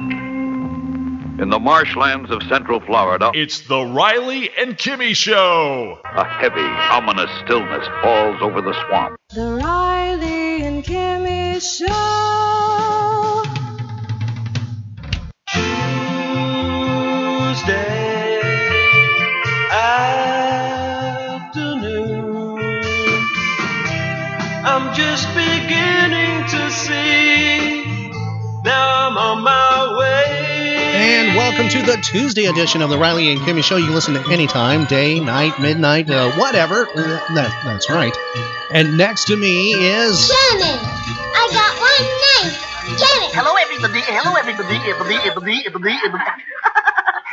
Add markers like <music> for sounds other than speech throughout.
In the marshlands of central Florida, It's the Riley and Kimmy Show. a heavy, ominous stillness falls over the swamp. The Riley and Kimmy Show. Tuesday afternoon. I'm just beginning to see. Now I'm on my way. And welcome to the Tuesday edition of the Riley and Kimmy Show. You can listen to anytime, day, night, midnight, uh, whatever. Uh, That, that's right. And next to me is. Janet, I got one name. Janet. Hello, everybody. Hello, everybody. Everybody, everybody, everybody, everybody. <laughs>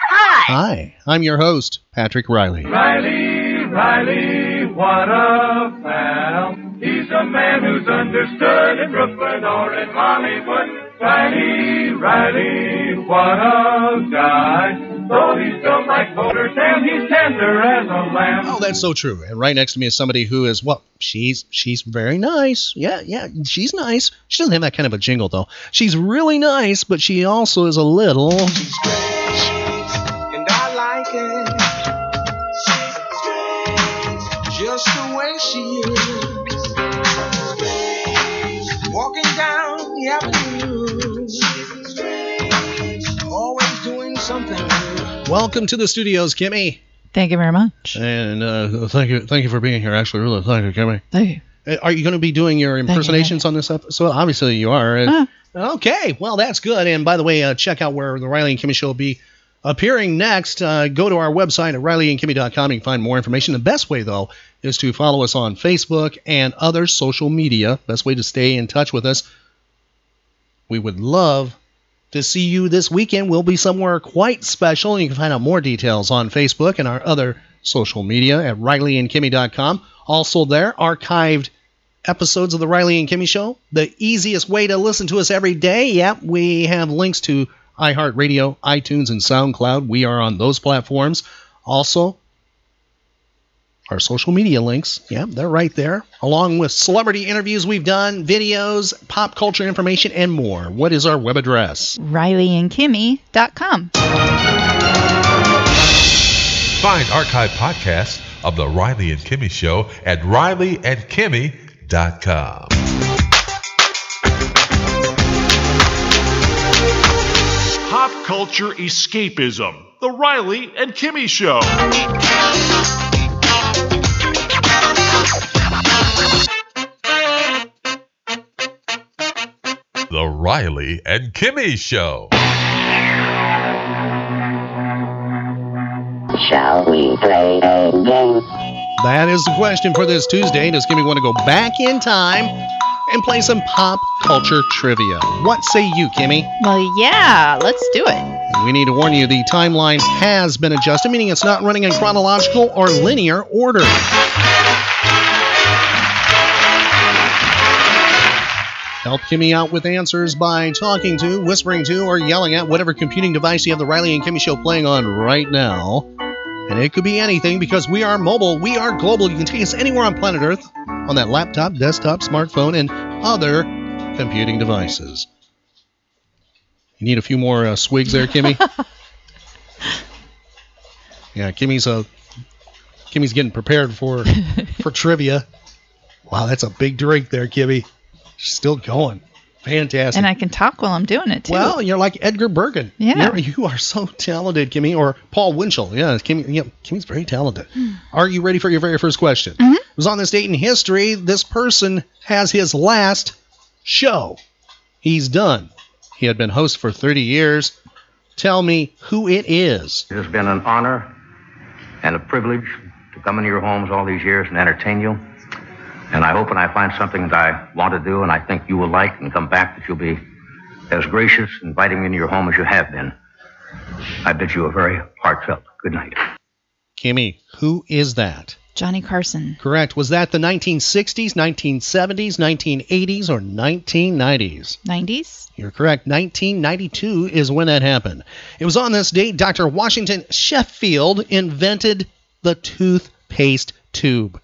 Hi. Hi, I'm your host, Patrick Riley. Riley, Riley, what a pal. He's a man who's understood in Brooklyn or in Hollywood. Riley, what a guy. He's like tender as a lamb. Oh, that's so true. And right next to me is somebody who is well, she's she's very nice. Yeah, yeah, she's nice. She doesn't have that kind of a jingle though. She's really nice, but she also is a little. Welcome to the studios, Kimmy. Thank you very much. And uh, thank you, thank you for being here. Actually, really, thank you, Kimmy. Thank you. Uh, Are you going to be doing your impersonations on this episode? Obviously, you are. Uh, Okay, well, that's good. And by the way, uh, check out where the Riley and Kimmy Show will be appearing next. Uh, go to our website at rileyandkimmy.com. You can find more information. The best way, though, is to follow us on Facebook and other social media. Best way to stay in touch with us. We would love to see you this weekend. We'll be somewhere quite special. You can find out more details on Facebook and our other social media at rileyandkimmy.com. Also, there, archived episodes of the Riley and Kimmy Show. The easiest way to listen to us every day. Yep, we have links to iHeartRadio, iTunes, and SoundCloud. We are on those platforms. Also, our social media links. Yeah, they're right there. Along with celebrity interviews we've done, videos, pop culture information, and more. What is our web address? RileyandKimmy.com. Find archive podcasts of The Riley and Kimmy Show at rileyandkimmy.com. Pop culture escapism. The Riley and Kimmy Show. Riley and Kimmy Show. Shall we play a game? That is the question for this Tuesday. Does Kimmy want to go back in time and play some pop culture trivia? What say you, Kimmy? Well, yeah, let's do it. We need to warn you the timeline has been adjusted, meaning it's not running in chronological or linear order. Help Kimmy out with answers by talking to, whispering to, or yelling at whatever computing device you have the Riley and Kimmy show playing on right now. And it could be anything because we are mobile, we are global. You can take us anywhere on planet Earth on that laptop, desktop, smartphone, and other computing devices. You need a few more uh, swigs there, Kimmy? <laughs> yeah, Kimmy's uh, Kimmy's getting prepared for for <laughs> trivia. Wow, that's a big drink there, Kimmy. She's still going. Fantastic. And I can talk while I'm doing it, too. Well, you're like Edgar Bergen. Yeah. You're, you are so talented, Kimmy. Or Paul Winchell. Yeah, Kimmy, yeah, Kimmy's very talented. Are you ready for your very first question? Mhm. It was on this date in history. This person has his last show. He's done. He had been host for 30 years. Tell me who it is. It has been an honor and a privilege to come into your homes all these years and entertain you. And I hope when I find something that I want to do and I think you will like and come back that you'll be as gracious, inviting me into your home as you have been, I bid you a very heartfelt good night. Kimmy, who is that? Johnny Carson. Correct. Was that the 1960s, 1970s, 1980s, or 1990s? 90s? You're correct. 1992 is when that happened. It was on this date Dr. Washington Sheffield invented the toothpaste tube.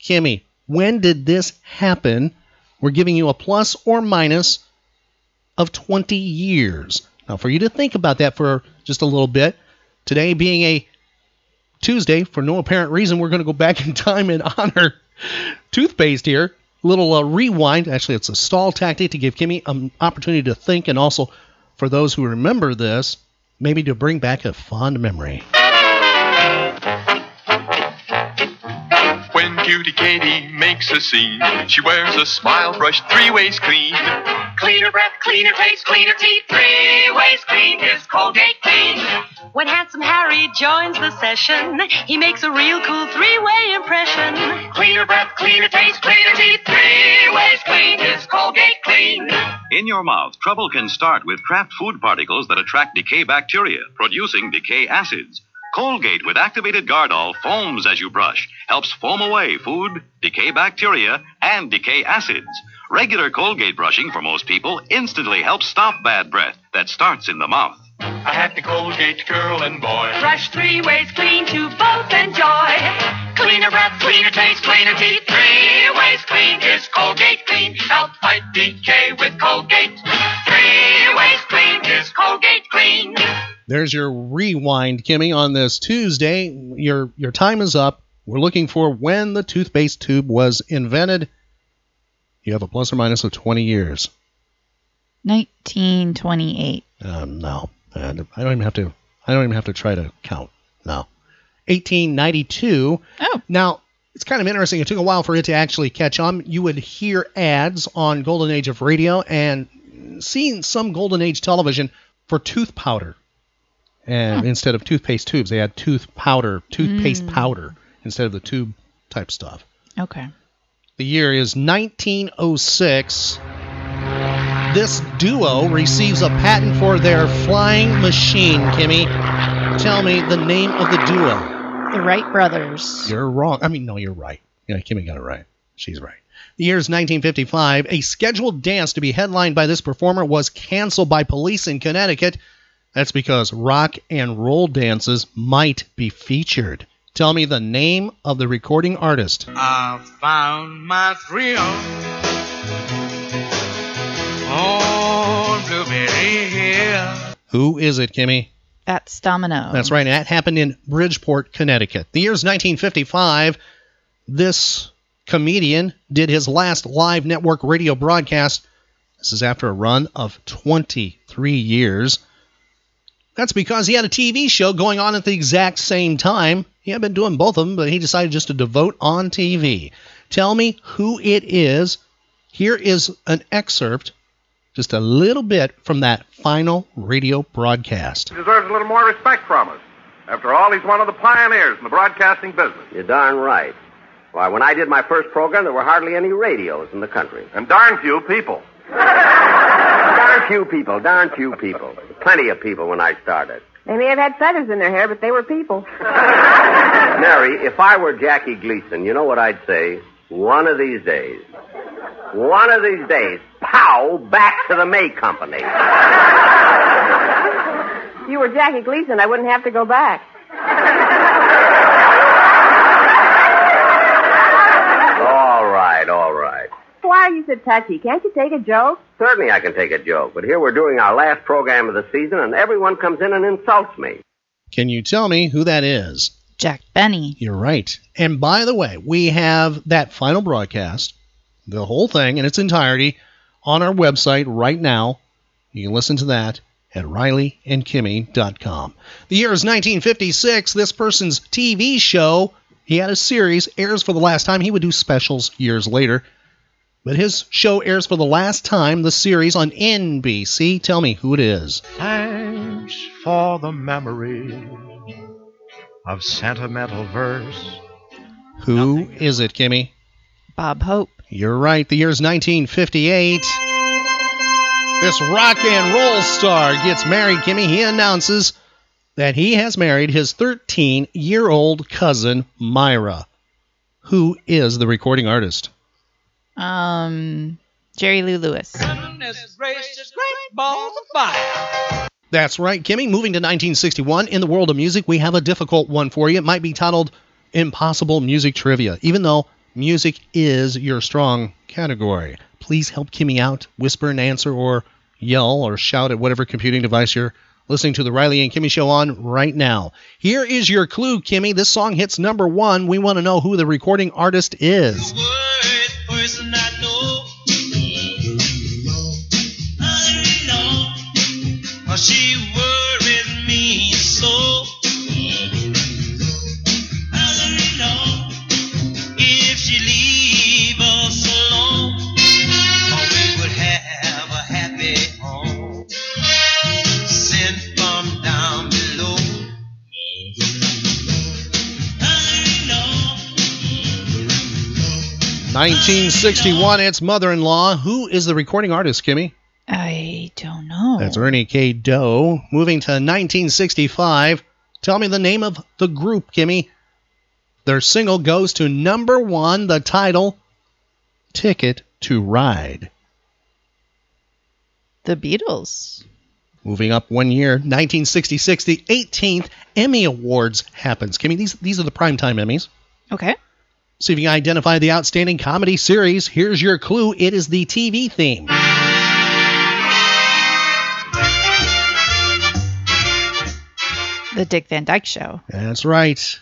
Kimmy, when did this happen? We're giving you a plus or minus of 20 years. Now, for you to think about that for just a little bit, today being a Tuesday, for no apparent reason, we're going to go back in time and honor toothpaste here. Little uh, rewind. Actually, it's a stall tactic to give Kimmy an opportunity to think, and also for those who remember this, maybe to bring back a fond memory. Cutie Katie makes a scene, she wears a smile brush three ways clean. Cleaner breath, cleaner taste, cleaner teeth, three ways clean is Colgate Clean. When Handsome Harry joins the session, he makes a real cool three-way impression. Cleaner breath, cleaner taste, cleaner teeth, three ways clean is Colgate Clean. In your mouth, trouble can start with craft food particles that attract decay bacteria, producing decay acids. Colgate with activated Gardol foams as you brush, helps foam away food, decay bacteria, and decay acids. Regular Colgate brushing for most people instantly helps stop bad breath that starts in the mouth. I had the Colgate girl and boy. Brush three ways clean to both enjoy. Cleaner breath, cleaner taste, cleaner teeth, three ways clean is Colgate Clean. Help fight decay with Colgate. Three ways clean is Colgate Clean. There's your rewind, Kimmy, on this Tuesday. Your your time is up. We're looking for when the toothpaste tube was invented. You have a plus or minus of 20 years. 1928. Um, no, I don't even have to. I don't even have to try to count. No, 1892. Oh, now it's kind of interesting. It took a while for it to actually catch on. You would hear ads on Golden Age of radio and seeing some Golden Age television for tooth powder. And instead of toothpaste tubes, they had tooth powder, toothpaste Mm. powder instead of the tube type stuff. Okay. The year is 1906. This duo receives a patent for their flying machine, Kimmy. Tell me the name of the duo. The Wright brothers. You're wrong. I mean, no, you're right. Yeah, Kimmy got it right. She's right. The year is 1955. A scheduled dance to be headlined by this performer was canceled by police in Connecticut. That's because rock and roll dances might be featured. Tell me the name of the recording artist. I found my thrill on Blueberry Hill. Who is it, Kimmy? Fats Domino. That's right. That happened in Bridgeport, Connecticut. The year's 1955. This comedian did his last live network radio broadcast. This is after a run of 23 years. That's because he had a TV show going on at the exact same time. He had been doing both of them, but he decided just to devote on TV. Tell me who it is. Here is an excerpt, just a little bit from that final radio broadcast. He deserves a little more respect from us. After all, he's one of the pioneers in the broadcasting business. You're darn right. Why, when I did my first program, there were hardly any radios in the country. And darn few people. Darn few people, darn few people. Plenty of people when I started. They may have had feathers in their hair, but they were people. Mary, if I were Jackie Gleason, you know what I'd say? One of these days. One of these days. Pow! Back to the May Company. If you were Jackie Gleason, I wouldn't have to go back. All right, all right. Why are you so touchy? Can't you take a joke? Certainly I can take a joke, but here we're doing our last program of the season, and everyone comes in and insults me. Can you tell me who that is? Jack Benny. You're right. And by the way, we have that final broadcast, the whole thing in its entirety, on our website right now. You can listen to that at rileyandkimmy.com. The year is 1956. This person's TV show, he had a series, airs for the last time. He would do specials years later. But his show airs for the last time, the series on NBC. Tell me who it is. Thanks for the memory of sentimental verse. Who is it, Kimmy? Bob Hope. You're right. The year's 1958. This rock and roll star gets married, Kimmy. He announces that he has married his 13 year old cousin, Myra. Who is the recording artist? Um, Jerry Lee Lewis. That's right, Kimmy. Moving to 1961, in the world of music, we have a difficult one for you. It might be titled Impossible Music Trivia, even though music is your strong category. Please help Kimmy out. Whisper an answer or yell or shout at whatever computing device you're listening to the Riley and Kimmy show on right now. Here is your clue, Kimmy. This song hits number one. We want to know who the recording artist is person that 1961, it's Mother in Law. Who is the recording artist, Kimmy? I don't know. That's Ernie K. Doe. Moving to 1965. Tell me the name of the group, Kimmy. Their single goes to number one, the title Ticket to Ride. The Beatles. Moving up one year, 1966, the 18th Emmy Awards happens. Kimmy, these, these are the primetime Emmys. Okay. See if you can identify the outstanding comedy series. Here's your clue it is the TV theme. The Dick Van Dyke Show. That's right.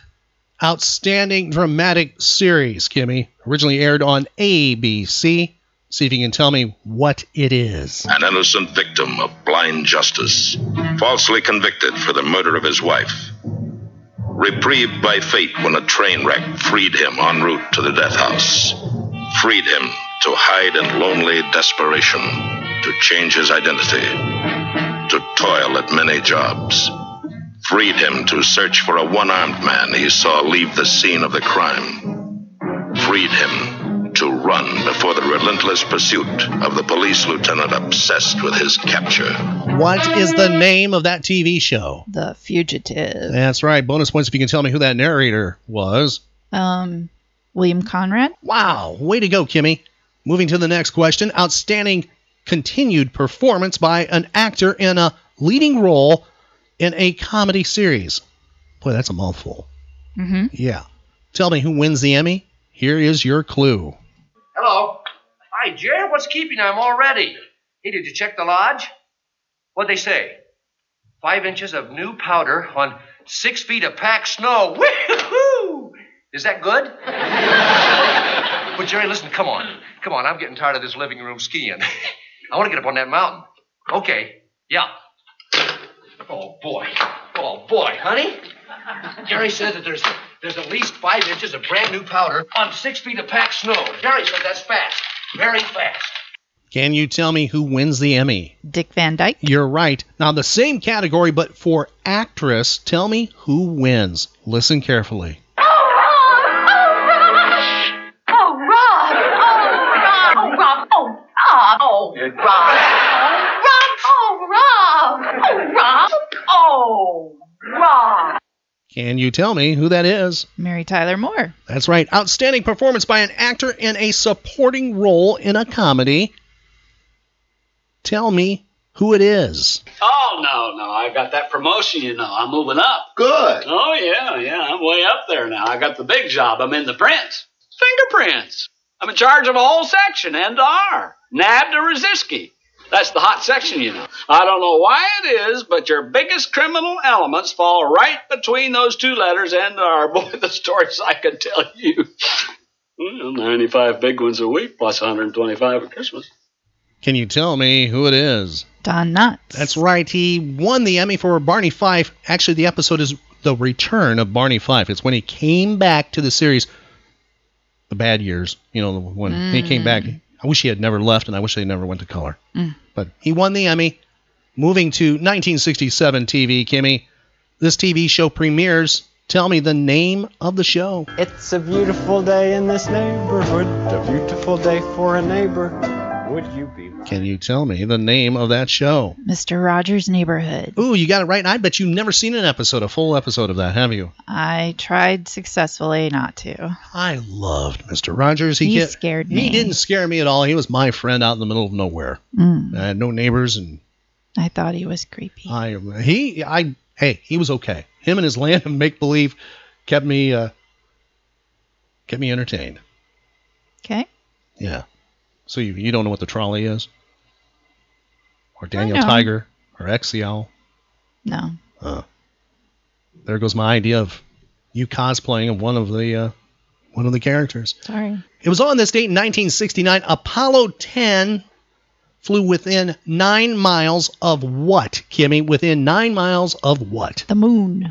Outstanding dramatic series, Kimmy. Originally aired on ABC. See if you can tell me what it is. An innocent victim of blind justice, falsely convicted for the murder of his wife. Reprieved by fate when a train wreck freed him en route to the death house. Freed him to hide in lonely desperation, to change his identity, to toil at many jobs. Freed him to search for a one armed man he saw leave the scene of the crime. Freed him to run before the relentless pursuit of the police lieutenant obsessed with his capture. What is the name of that TV show? The Fugitive. That's right. Bonus points if you can tell me who that narrator was. Um, William Conrad. Wow. Way to go, Kimmy. Moving to the next question. Outstanding continued performance by an actor in a leading role in a comedy series. Boy, that's a mouthful. Mm-hmm. Yeah. Tell me who wins the Emmy? Here is your clue. Hello. Hi, Jerry. What's keeping you? I'm all ready. Hey, did you check the lodge? What'd they say? Five inches of new powder on six feet of packed snow. <laughs> Woo-hoo! Is that good? <laughs> but Jerry, listen, come on. Come on, I'm getting tired of this living room skiing. I want to get up on that mountain. Okay. Yeah. Oh boy. Oh boy, honey. Jerry said that there's there's at least five inches of brand new powder on six feet of packed snow. Jerry said that's fast. Very fast. Can you tell me who wins the Emmy? Dick Van Dyke. You're right. Now, the same category, but for actress, tell me who wins. Listen carefully. Can you tell me who that is? Mary Tyler Moore. That's right. Outstanding performance by an actor in a supporting role in a comedy. Tell me who it is. Oh, no, no. I got that promotion, you know. I'm moving up. Good. Oh, yeah, yeah. I'm way up there now. I got the big job. I'm in the prints. Fingerprints. I'm in charge of a whole section, end to R. Nab to Rosiski. That's the hot section, you know. I don't know why it is, but your biggest criminal elements fall right between those two letters, and to R. <laughs> Boy, the stories I could tell you. Well, 95 big ones a week, plus 125 at Christmas. Can you tell me who it is? Don Knotts. That's right. He won the Emmy for Barney Fife. Actually, the episode is The Return of Barney Fife. It's when he came back to the series, the bad years, you know, when he came mm. back. I wish he had never left, and I wish they never went to color. Mm. But he won the Emmy. Moving to 1967 TV, Kimmy. This TV show premieres. Tell me the name of the show. It's a beautiful day in this neighborhood, a beautiful day for a neighbor. Would you be Can you tell me the name of that show? Mr. Rogers' Neighborhood. Ooh, you got it right. And I bet you've never seen an episode, a full episode of that, have you? I tried successfully not to. I loved Mr. Rogers. He, He get- scared He didn't scare me at all. He was my friend out in the middle of nowhere. Mm, I had no neighbors, and I thought he was creepy. I he I hey he was okay. Him and his <laughs> land of make believe kept me uh, kept me entertained. Okay. Yeah. So you you don't know what the trolley is, or Daniel know. Tiger, or Exial. No. Uh, there goes my idea of you cosplaying of one of the uh, one of the characters. Sorry. It was on this date in 1969. Apollo 10 flew within nine miles of what, Kimmy? Within nine miles of what? The moon.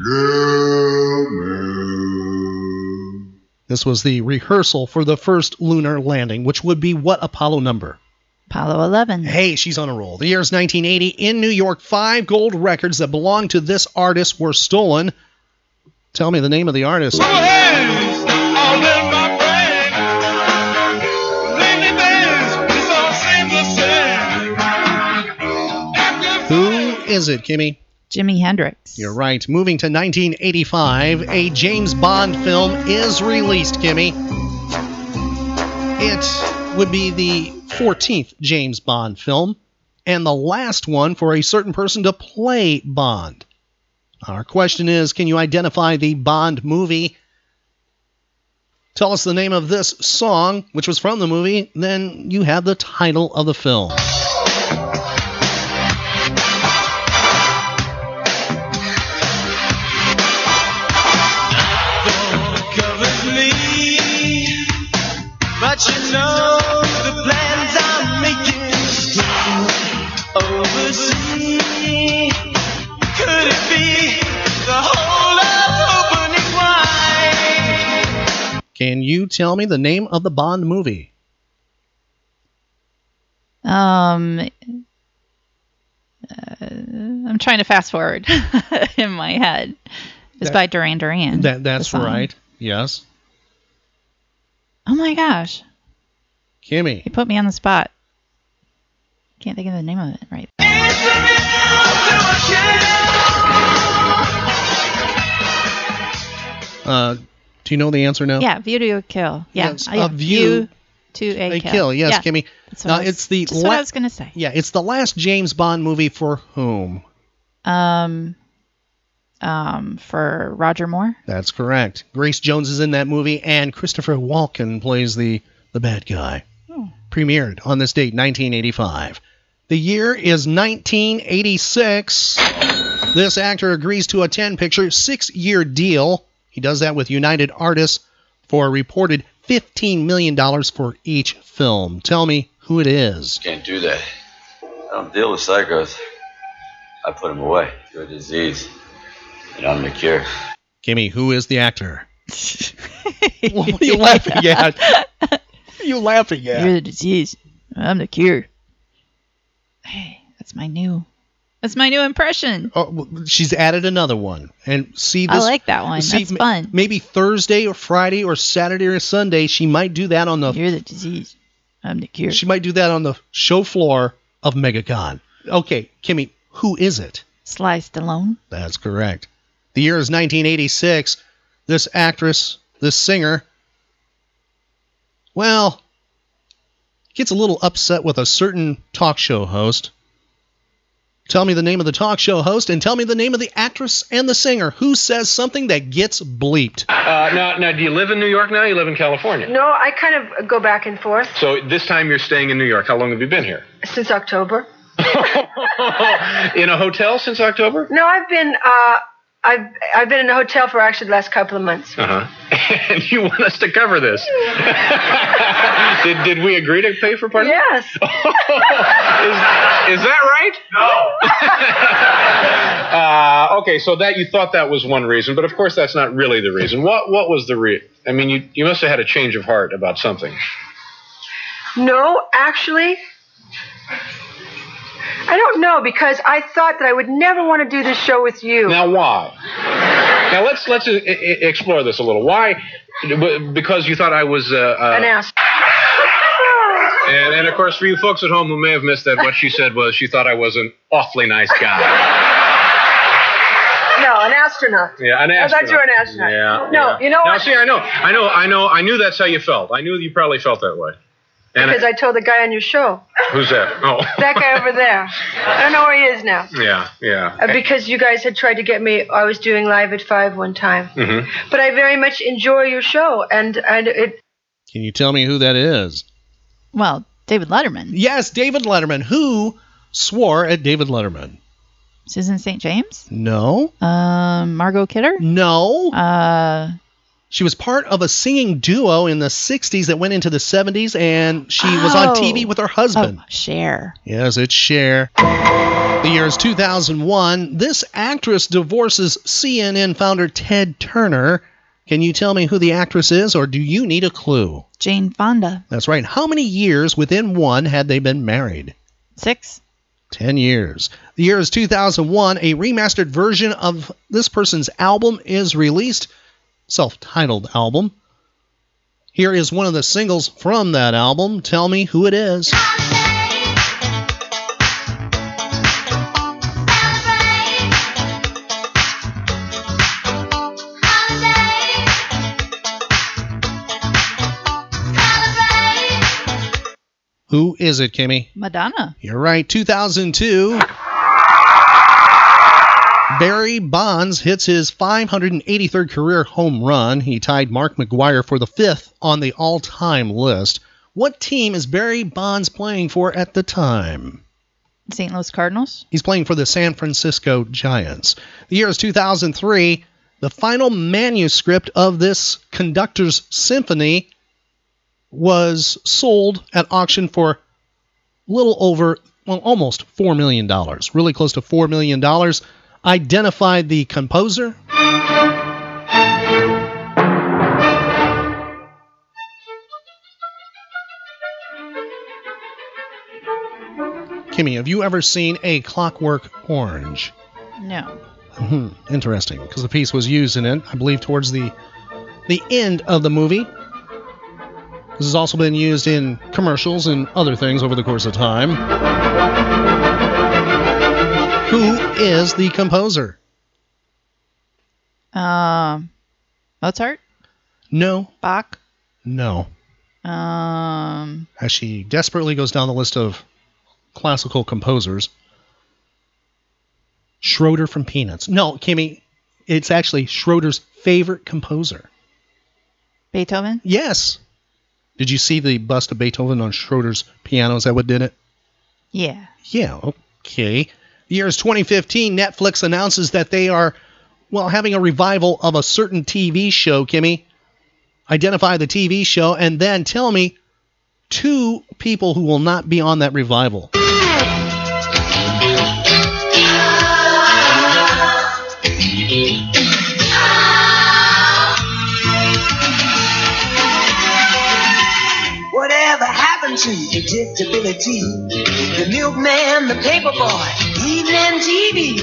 This was the rehearsal for the first lunar landing, which would be what Apollo number? Apollo 11. Hey, she's on a roll. The year is 1980. In New York, five gold records that belonged to this artist were stolen. Tell me the name of the artist. Who is it, Kimmy? Jimi Hendrix. You're right. Moving to 1985, a James Bond film is released, Kimmy. It would be the 14th James Bond film and the last one for a certain person to play Bond. Our question is can you identify the Bond movie? Tell us the name of this song, which was from the movie, then you have the title of the film. Can you tell me the name of the Bond movie? Um, uh, I'm trying to fast forward <laughs> in my head. It's That- by Duran Duran. That that's right. Yes. Oh my gosh. Kimmy. You put me on the spot. Can't think of the name of it right. Uh, do you know the answer now? Yeah, View to a Kill. Yeah, Yes, oh, yeah. a view to a, A kill. kill. Yes, Yeah, Kimmy. that's what Now I was- it's the just what I was gonna say. Yeah, it's the last James Bond movie for whom? Um, um, for Roger Moore. That's correct. Grace Jones is in that movie, and Christopher Walken plays the the bad guy. Oh. Premiered on this date, 1985. The year is 1986. This actor agrees to a 10 picture, six year deal. He does that with United Artists for a reported $15 million for each film. Tell me who it is. Can't do that. I don't deal with psychos. I put them away. You're a disease. And I'm the cure. Kimmy, who is the actor? <laughs> what are you laughing at? <laughs> Are <laughs> you laughing at? You're the disease. I'm the cure. Hey, that's my new. That's my new impression. Oh, well, she's added another one, and see this. I like that one. see, That's m- fun. Maybe Thursday or Friday or Saturday or Sunday, she might do that on the. You're the disease. I'm the cure. She might do that on the show floor of MegaCon. Okay, Kimmy, who is it? Sly Stallone. That's correct. The year is 1986. This actress, this singer, well, gets a little upset with a certain talk show host. Tell me the name of the talk show host and tell me the name of the actress and the singer who says something that gets bleeped. Uh, now, now, do you live in New York now? You live in California. No, I kind of go back and forth So this time you're staying in New York. How long have you been here? since October. <laughs> in a hotel since October? No, I've been uh, I've I've been in a hotel for actually the last couple of months. Uh huh. <laughs> and you want us to cover this? <laughs> did did we agree to pay for parking? Yes. <laughs> is, is that right? No. uh, okay, so that you thought that was one reason, but of course that's not really the reason. What what was the re? I mean, you you must have had a change of heart about something. No, actually, I don't know because I thought that I would never want to do this show with you. Now why? Now let's let's uh, explore this a little. Why? Because you thought I was uh, uh, An ass. And, and of course, for you folks at home who may have missed that, what she said was she thought I was an awfully nice guy. No, an astronaut. Yeah, an I astronaut. thought you were an astronaut. Yeah. No, yeah. you know Now, what? see, I know, I know, I know, I knew that's how you felt. I knew you probably felt that way. And Because I told the guy on your show. who's that? Oh. <laughs> That guy over there. I don't know where he is now. Yeah, yeah. Uh, because you guys had tried to get me, I was doing live at five one time. hmm But I very much enjoy your show, and and it. Can you tell me who that is? Well, David Letterman. Yes, David Letterman. Who swore at David Letterman? Susan St. James. No. Um, Margot Kidder. No. Uh, She was part of a singing duo in the 60s that went into the 70s, and she was on Oh. TV with her husband. oh, Cher. Yes, it's Cher. The year is 2001. This actress divorces CNN founder Ted Turner. Can you tell me who the actress is, or do you need a clue? Jane Fonda. That's right. How many years within one had they been married? Six. 10 years. The year is 2001. A remastered version of this person's album is released, self titled album. Here is one of the singles from that album. Tell me who it is. Who is it, Kimmy? Madonna. You're right, 2002. Barry Bonds hits his 583rd career home run. He tied Mark McGwire for the fifth on the all time list. What team is Barry Bonds playing for at the time? St. Louis Cardinals. He's playing for the San Francisco Giants. The year is 2003. The final manuscript of this conductor's symphony was sold at auction for a little over, well, almost $4 million. Really close to $4 million. Identified the composer. Kimmy, have you ever seen a Clockwork Orange? No. Hmm, interesting, because the piece was used in it, I believe, towards the the end of the movie. This has also been used in commercials and other things over the course of time. Who is the composer? Um, Mozart. No, Bach. no. Um, As she desperately goes down the list of classical composers. Schroeder from Peanuts. No, Kimmy, it's actually Schroeder's favorite composer. Beethoven. Yes. Did you see the bust of Beethoven on Schroeder's piano? Is that what did it? Yeah. Yeah, okay. The year is 2015. Netflix announces that they are, well, having a revival of a certain TV show, Kimmy. Identify the TV show and then tell me two people who will not be on that revival. Happened to predictability? The milkman, the paper boy, evening TV.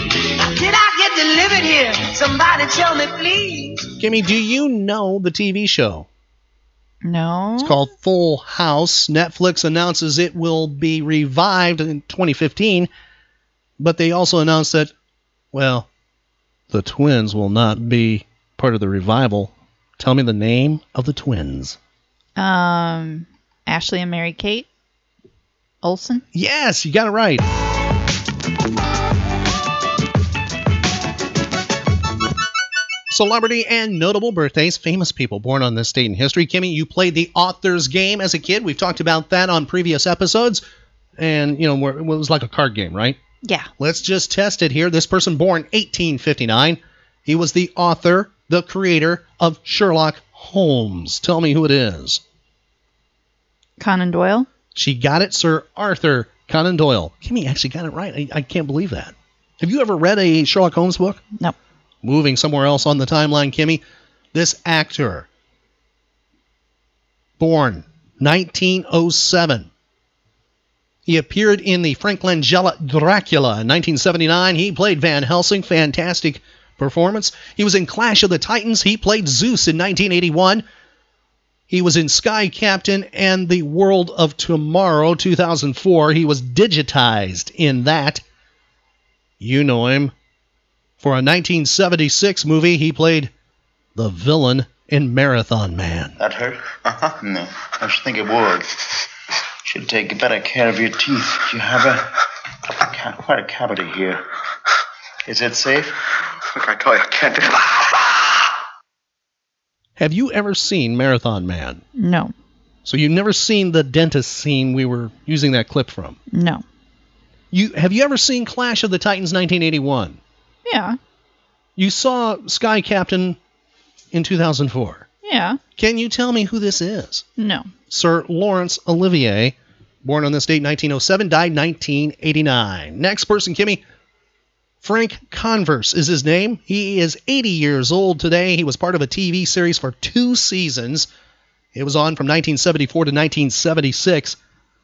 Did I get delivered here? Somebody tell me, please. Kimmy, do you know the TV show? No. It's called Full House. Netflix announces it will be revived in 2015, but they also announced that, well, the twins will not be part of the revival. Tell me the name of the twins. Um, Ashley and Mary Kate Olsen. Yes, you got it right. Celebrity and notable birthdays, famous people born on this date in history. Kimmy, you played the author's game as a kid. We've talked about that on previous episodes. And, you know, it was like a card game, right? Yeah. Let's just test it here. This person born 1859. He was the author, the creator of Sherlock Holmes. Tell me who it is. Conan Doyle. She got it, Sir Arthur Conan Doyle. Kimmy actually got it right. I, I can't believe that. Have you ever read a Sherlock Holmes book? No. Moving somewhere else on the timeline, Kimmy. This actor, born 1907. He appeared in the Frank Langella Dracula in 1979. He played Van Helsing. Fantastic performance. He was in Clash of the Titans. He played Zeus in 1981. He was in Sky Captain and The World of Tomorrow 2004. He was digitized in that. You know him. For a 1976 movie, he played the villain in Marathon Man. That hurt? Uh-huh. No, I should think it would. Should take better care of your teeth. You have a, a ca- quite a cavity here. Is it safe? Look, I tell you, I can't do it. Have you ever seen Marathon Man? No. So you've never seen the dentist scene we were using that clip from? No. You have you ever seen Clash of the Titans 1981? Yeah. You saw Sky Captain in 2004. Yeah. Can you tell me who this is? No. Sir Laurence Olivier, born on this date 1907, died 1989. Next person, Kimmy. Frank Converse is his name. He is 80 years old today. He was part of a TV series for two seasons. It was on from 1974 to 1976.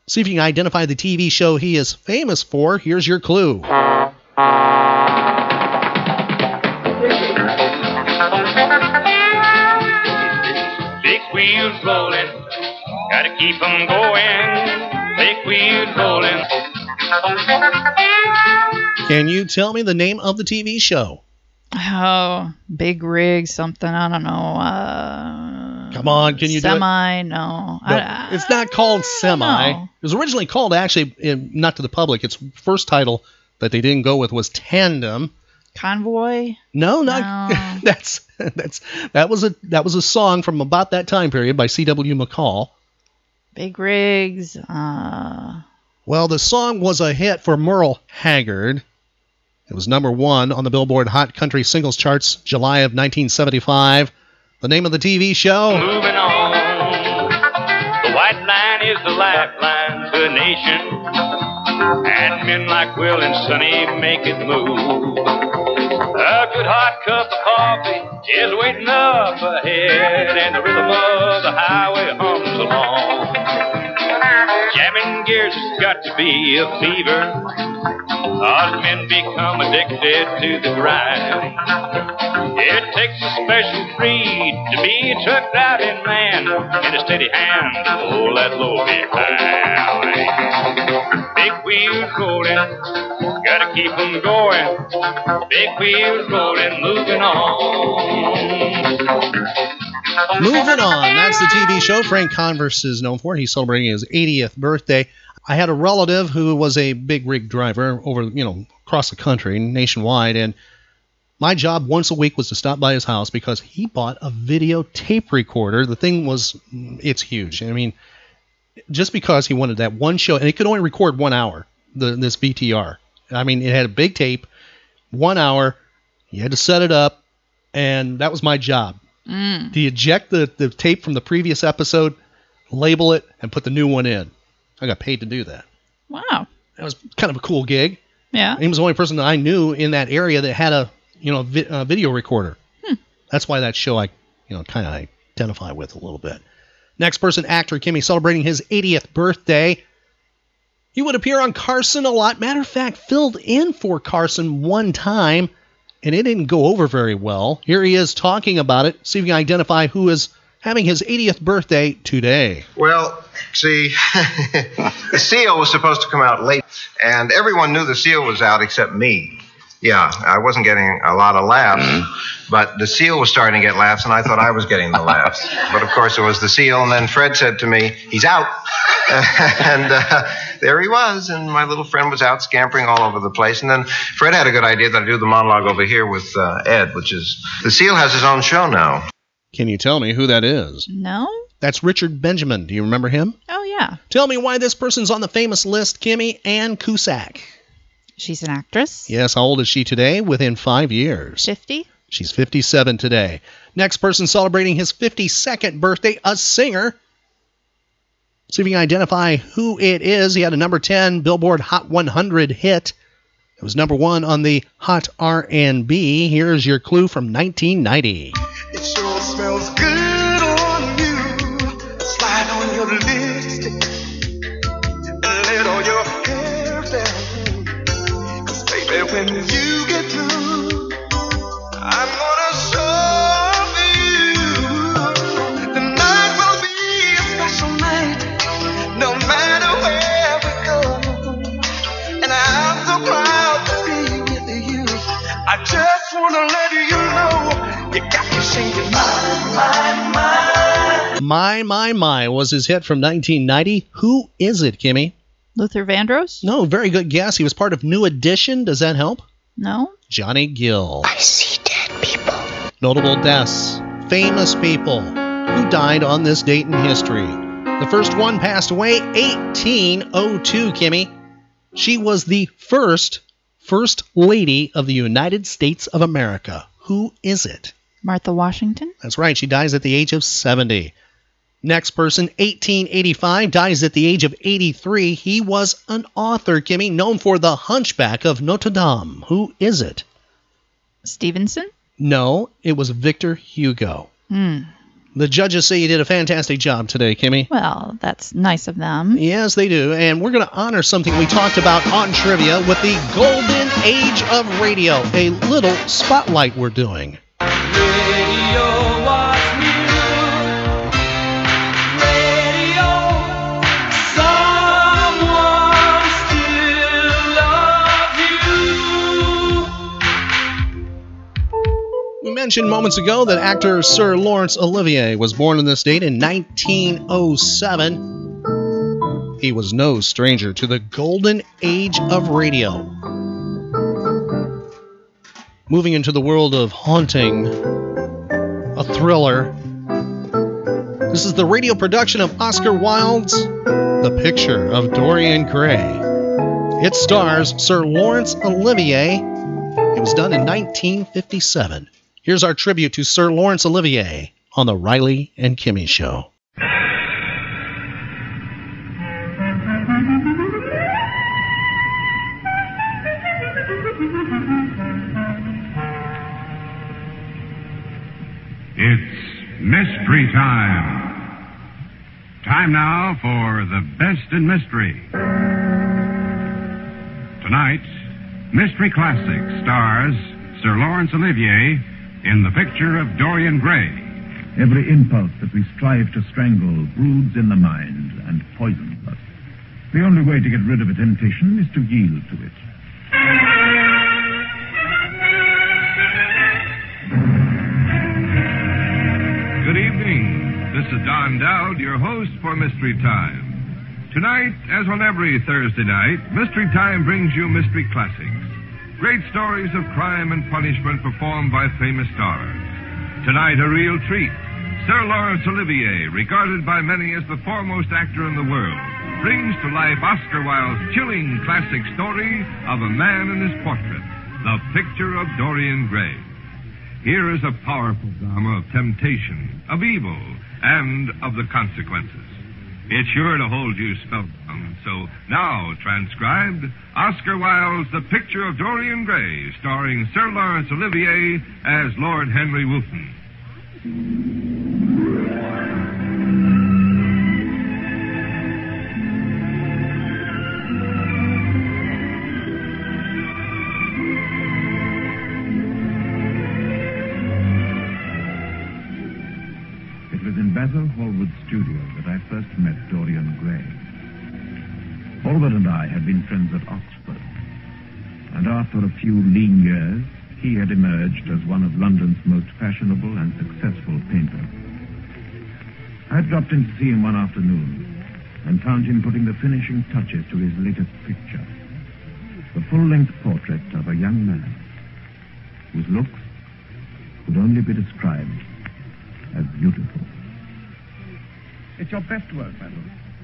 See if you can identify the TV show he is famous for. Here's your clue. Big wheels rolling, gotta keep 'em going. Big wheels rolling. Can you tell me the name of the TV show? Oh, big rig, something. I don't know. Uh, Come on, can you do it? semi? No. No, I, it's not called Semi. know. It was originally called, actually, not to the public. Its first title that they didn't go with was Tandem. Convoy. No, not No. <laughs> that's that's that was a that was a song from about that time period by C.W. McCall. Big rigs. Uh, Well, the song was a hit for Merle Haggard. It was number one on the Billboard Hot Country Singles Charts, July of 1975. The name of the TV show? Moving on. The white line is the lifeline to a nation. And men like Will and Sonny make it move. A good hot cup of coffee is waiting up ahead, and the rhythm of the highway hums along. Jamming gears has got to be a fever. Us men become addicted to the grind. It takes a special breed to be a truck driving man in a steady hand to hold that load behind. Big wheels rolling, gotta keep 'em going. Big wheels rolling, moving on. Moving on. That's the TV show Frank Converse is known for. He's celebrating his 80th birthday. I had a relative who was a big rig driver over, you know, across the country, nationwide, and my job once a week was to stop by his house because he bought a video tape recorder. The thing was, it's huge. I mean, just because he wanted that one show, and it could only record one hour, the, this VTR. I mean, it had a big tape, one hour. You had to set it up, and that was my job mm. to eject the, the tape from the previous episode, label it, and put the new one in. I got paid to do that. Wow. That was kind of a cool gig. Yeah. He was the only person that I knew in that area that had a you know vi- uh, video recorder. Hmm. That's why that show I you know kind of identify with a little bit. Next person, actor Kimmy, celebrating his 80th birthday. He would appear on Carson a lot. Matter of fact, filled in for Carson one time, and it didn't go over very well. Here he is talking about it. See if you can identify who is having his 80th birthday today. Well, see, <laughs> the seal was supposed to come out late, and everyone knew the seal was out except me. Yeah, I wasn't getting a lot of laughs, but the seal was starting to get laughs, and I thought I was getting the laughs. <laughs> But of course, it was the seal, and then Fred said to me, He's out. <laughs> and uh, there he was, and my little friend was out scampering all over the place. And then Fred had a good idea that I do the monologue over here with uh, Ed, which is the seal has his own show now. Can you tell me who that is? No? That's Richard Benjamin. Do you remember him? Oh, yeah. Tell me why this person's on the famous list, Kimmy Ann Cusack. She's an actress. Yes, how old is she today? Within five years. 50. She's 57 today. Next person celebrating his 52nd birthday, a singer. See if you can identify who it is. He had a number 10 Billboard Hot 100 hit. It was number one on the Hot R&B. Here's your clue from 1990. when you get through, I'm gonna show you will be a special night, no matter where we go. And I'm so proud to be with you. I just wanna let you know you got me my, my. My, My, My was his hit from 1990. Who is it, Kimmy? Luther Vandross? No, very good guess. He was part of New Edition. Does that help? No. Johnny Gill. I see dead people. Notable deaths. Famous people who died on this date in history. The first one passed away 1802, Kimmy. She was the first First Lady of the United States of America. Who is it? Martha Washington? That's right. She dies at the age of 70. Next person, 1885, dies at the age of 83. He was an author, Kimmy, known for The Hunchback of Notre Dame. Who is it? Stevenson? No, it was Victor Hugo. Hmm. The judges say you did a fantastic job today, Kimmy. Well, that's nice of them. Yes, they do. And we're going to honor something we talked about on trivia with the golden age of radio. A little spotlight we're doing. Mentioned moments ago that actor Sir Laurence Olivier was born on this date in 1907. He was no stranger to the golden age of radio. Moving into the world of haunting, a thriller. This is the radio production of Oscar Wilde's The Picture of Dorian Gray. It stars Sir Laurence Olivier. It was done in 1957. Here's our tribute to Sir Laurence Olivier on the Riley and Kimmy Show. It's mystery time. Time now for the best in mystery. Tonight, Mystery Classic stars Sir Laurence Olivier in the picture of Dorian Gray. Every impulse that we strive to strangle broods in the mind and poisons us. The only way to get rid of a temptation is to yield to it. Good evening. This is Don Dowd, your host for Mystery Time. Tonight, as on every Thursday night, Mystery Time brings you Mystery Classics. Great stories of crime and punishment performed by famous stars. Tonight, a real treat. Sir Laurence Olivier, regarded by many as the foremost actor in the world, brings to life Oscar Wilde's chilling classic story of a man and his portrait, The Picture of Dorian Gray. Here is a powerful drama of temptation, of evil, and of the consequences. It's sure to hold you spellbound. So now, transcribed, Oscar Wilde's The Picture of Dorian Gray, starring Sir Laurence Olivier as Lord Henry Wotton. Had been friends at Oxford, and after a few lean years, he had emerged as one of London's most fashionable and successful painters. I had dropped in to see him one afternoon and found him putting the finishing touches to his latest picture. The full-length portrait of a young man whose looks could only be described as beautiful. It's your best work, Basil.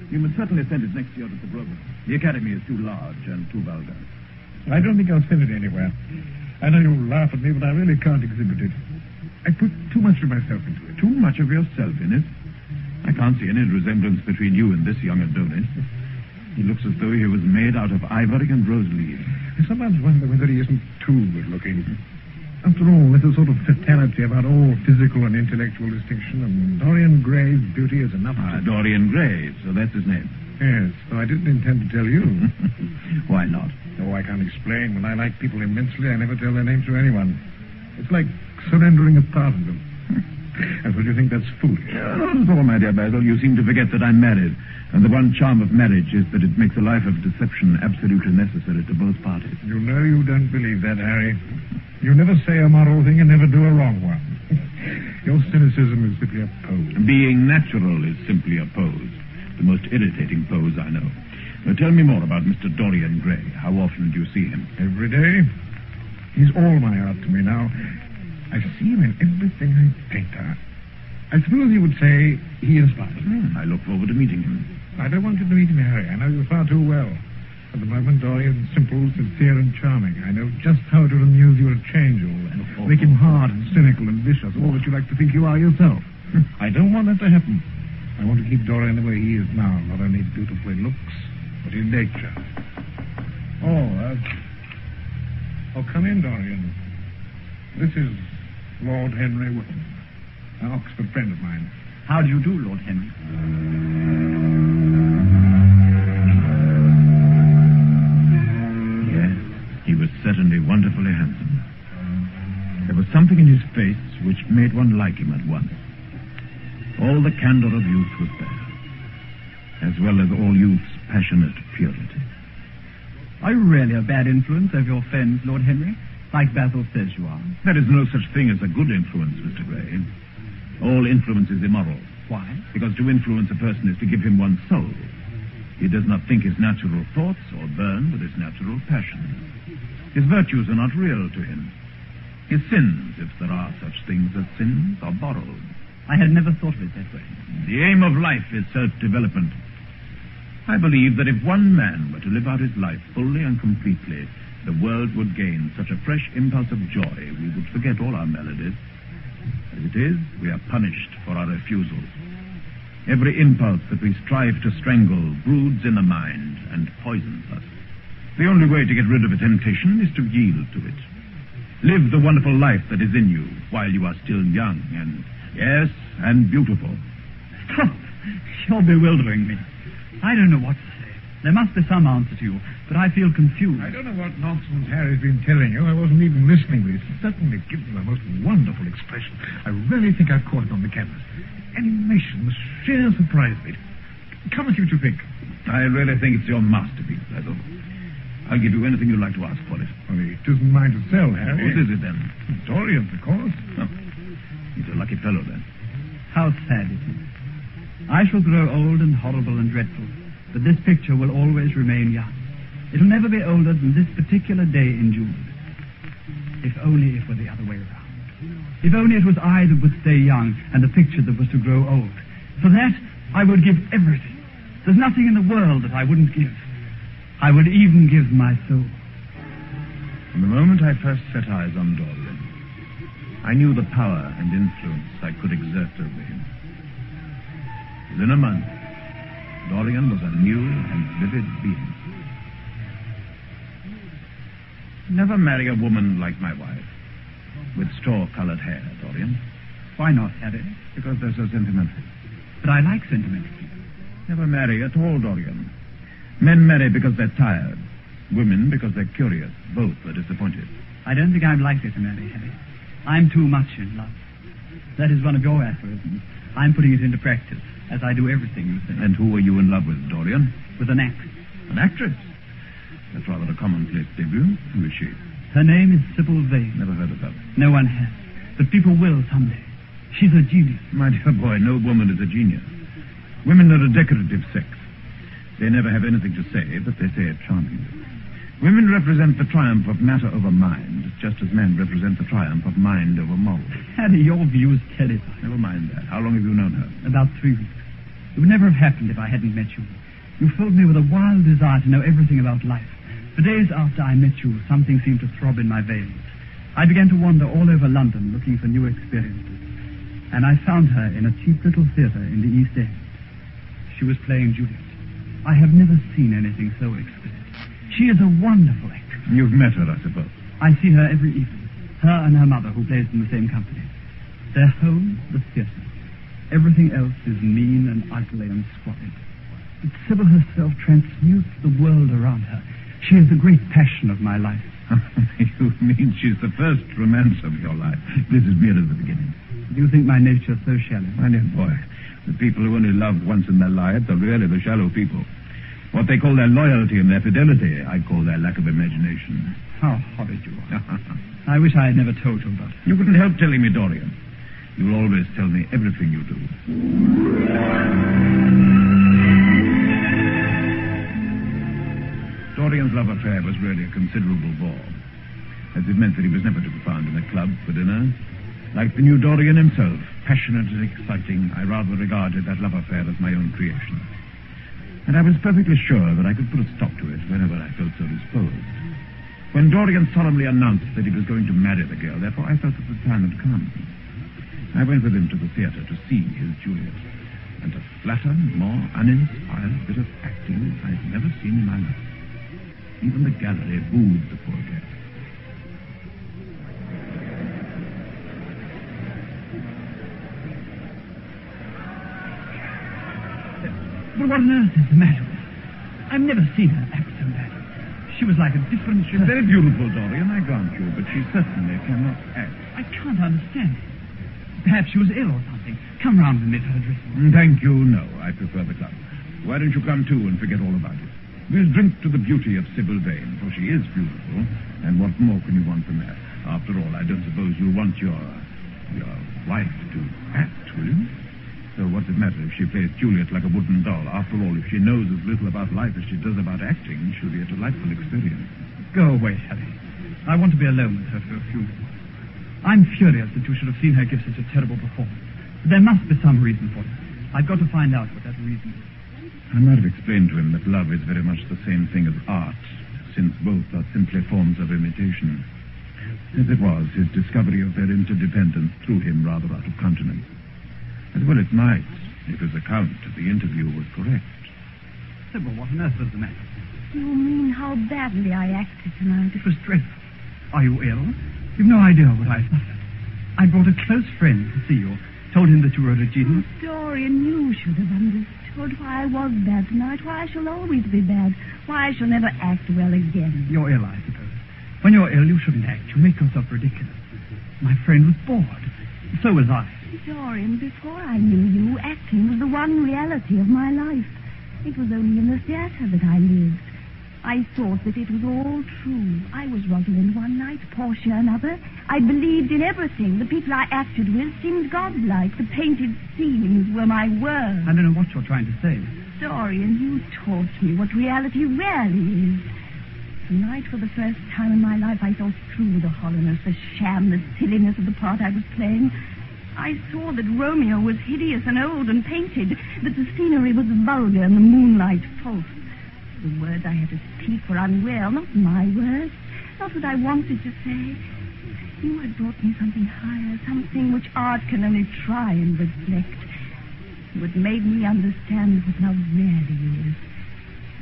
You must certainly send it next year to the Grosvenor. The Academy is too large and too vulgar. I don't think I'll send it anywhere. I know you'll laugh at me, but I really can't exhibit it. I put too much of myself into it. Too much of yourself in it. I can't see any resemblance between you and this young Adonis. He looks as though he was made out of ivory and rose leaves. I sometimes wonder whether he isn't too good looking. After all, there's a sort of fatality about all physical and intellectual distinction, and Dorian Gray's beauty is enough Ah, to... Dorian Gray, so that's his name. Yes, though I didn't intend to tell you. <laughs> Why not? Oh, I can't explain. When I like people immensely, I never tell their names to anyone. It's like surrendering a part of them. <laughs> I thought you think that's foolish. Not at all, my dear Basil. You seem to forget that I'm married. And the one charm of marriage is that it makes a life of deception absolutely necessary to both parties. You know you don't believe that, Harry. You never say a moral thing and never do a wrong one. <laughs> Your cynicism is simply a pose. Being natural is simply a pose. The most irritating pose I know. Now, tell me more about Mr. Dorian Gray. How often do you see him? Every day. He's all my art to me now. I see him in everything I paint. I, suppose you would say he inspires me. Hmm, I look forward to meeting him. I don't want you to meet him, Harry. I know you far too well. At the moment, Dorian's simple, sincere, and charming. I know just how it will amuse you to change all that. Make him hard and cynical and vicious, all that you like to think you are yourself. <laughs> I don't want that to happen. I want to keep Dorian the way he is now, not only beautiful in looks, but in nature. Oh, uh, oh, come in, Dorian. This is Lord Henry Wotton, an Oxford friend of mine. How do you do, Lord Henry? Yes, he was certainly wonderfully handsome. There was something in his face which made one like him at once. All the candor of youth was there, as well as all youth's passionate purity. Are you really a bad influence over your friends, Lord Henry? Like Basil says you are. There is no such thing as a good influence, Mr. Gray. All influence is immoral. Why? Because to influence a person is to give him one's soul. He does not think his natural thoughts or burn with his natural passions. His virtues are not real to him. His sins, if there are such things as sins, are borrowed. I had never thought of it that way. The aim of life is self-development. I believe that if one man were to live out his life fully and completely, the world would gain such a fresh impulse of joy we would forget all our maladies. As it is, we are punished for our refusals. Every impulse that we strive to strangle broods in the mind and poisons us. The only way to get rid of a temptation is to yield to it. Live the wonderful life that is in you while you are still young and, yes, and beautiful. Stop. You're bewildering me. I don't know what to say. There must be some answer to you, but I feel confused. I don't know what nonsense Harry's been telling you. I wasn't even listening, but it certainly gives him a most wonderful expression. I really think I've caught it on the canvas. Animation, the sheer surprise of it. Come and see what you think. I really think it's your masterpiece, Basil. I'll give you anything you like to ask for it. Well, it isn't mine to sell, Harry. What is it then? Dorian's, of course. Oh, he's a lucky fellow then. How sad it is. I shall grow old and horrible and dreadful, but this picture will always remain young. It'll never be older than this particular day in June. If only it were the other way around. If only it was I that would stay young and the picture that was to grow old. For that, I would give everything. There's nothing in the world that I wouldn't give. I would even give my soul. From the moment I first set eyes on Dorian, I knew the power and influence I could exert over him. Within a month, Dorian was a new and vivid being. Never marry a woman like my wife, with straw-colored hair, Dorian. Why not, Harry? Because they're so sentimental. But I like sentimental people. Never marry at all, Dorian. Men marry because they're tired. Women because they're curious. Both are disappointed. I don't think I'm likely to marry, Harry. I'm too much in love. That is one of your aphorisms. I'm putting it into practice, as I do everything you say. And who are you in love with, Dorian? With an actress. An actress? That's rather a commonplace debut. Who is she? Her name is Sybil Vane. Never heard of her. No one has. But people will someday. She's a genius. My dear boy, no woman is a genius. Women are a decorative sex. They never have anything to say, but they say it charmingly. Women represent the triumph of matter over mind, just as men represent the triumph of mind over morals. Harry, your views terrifying. Never mind that. How long have you known her? About three weeks. It would never have happened if I hadn't met you. You filled me with a wild desire to know everything about life. For days after I met you, something seemed to throb in my veins. I began to wander all over London looking for new experiences. And I found her in a cheap little theatre in the East End. She was playing Juliet. I have never seen anything so exquisite. She is a wonderful actress. You've met her, I suppose. I see her every evening. Her and her mother, who plays in the same company. Their home, the theatre. Everything else is mean and ugly and squalid. But Sybil herself transmutes the world around her. She is the great passion of my life. <laughs> you mean she's the first romance of your life? This is merely the beginning. Do you think my nature so shallow? My dear boy, the people who only love once in their lives are really the shallow people. What they call their loyalty and their fidelity, I call their lack of imagination. How horrid you are. <laughs> I wish I had never told you about it. You couldn't help telling me, Dorian. You will always tell me everything you do. Dorian's love affair was really a considerable bore, as it meant that he was never to be found in a club for dinner. Like the new Dorian himself, passionate and exciting, I rather regarded that love affair as my own creation. And I was perfectly sure that I could put a stop to it whenever I felt so disposed. When Dorian solemnly announced that he was going to marry the girl, therefore I felt that the time had come. I went with him to the theater to see his Juliet. And a flatter, more uninspired bit of acting I've never seen in my life. Even the gallery booed the poor girl. But what on earth is the matter with her? I've never seen her act so bad. She was like a different... She's very beautiful, Dorian, I grant you, but she certainly cannot act. I can't understand it. Perhaps she was ill or something. Come round and let her dress. Mm, Thank you, no. I prefer the club. Why don't you come too and forget all about it? We'll drink to the beauty of Sybil Vane, for she is beautiful. And what more can you want from her? After all, I don't suppose you'll want your... your wife to act, will you? So what's it matter if she plays Juliet like a wooden doll? After all, if she knows as little about life as she does about acting, she'll be a delightful experience. Go away, Harry. I want to be alone with her for a few minutes. I'm furious that you should have seen her give such a terrible performance. But there must be some reason for it. I've got to find out what that reason is. I might have explained to him that love is very much the same thing as art, since both are simply forms of imitation. As it was, his discovery of their interdependence threw him rather out of countenance. As well it might, if his account of the interview was correct. Sybil, what on earth was the matter? You mean how badly I acted tonight? It was dreadful. Are you ill? You've no idea what I suffered. I brought a close friend to see you. Told him that you were a genius. Dorian, you should have understood why I was bad tonight, why I shall always be bad, why I shall never act well again. You're ill, I suppose. When you're ill, you shouldn't act. You make yourself ridiculous. My friend was bored. So was I. Dorian, before I knew you, acting was the one reality of my life. It was only in the theater that I lived. I thought that it was all true. I was Rosalind one night, Portia another. I believed in everything. The people I acted with seemed godlike. The painted scenes were my world. I don't know what you're trying to say. Dorian, you taught me what reality really is. Tonight, for the first time in my life, I saw through the hollowness, the sham, the silliness of the part I was playing. I saw that Romeo was hideous and old and painted, that the scenery was vulgar and the moonlight false. The words I had to speak were unreal, not my words, not what I wanted to say. You had brought me something higher, something which art can only try and reflect. Had made me understand what love really is.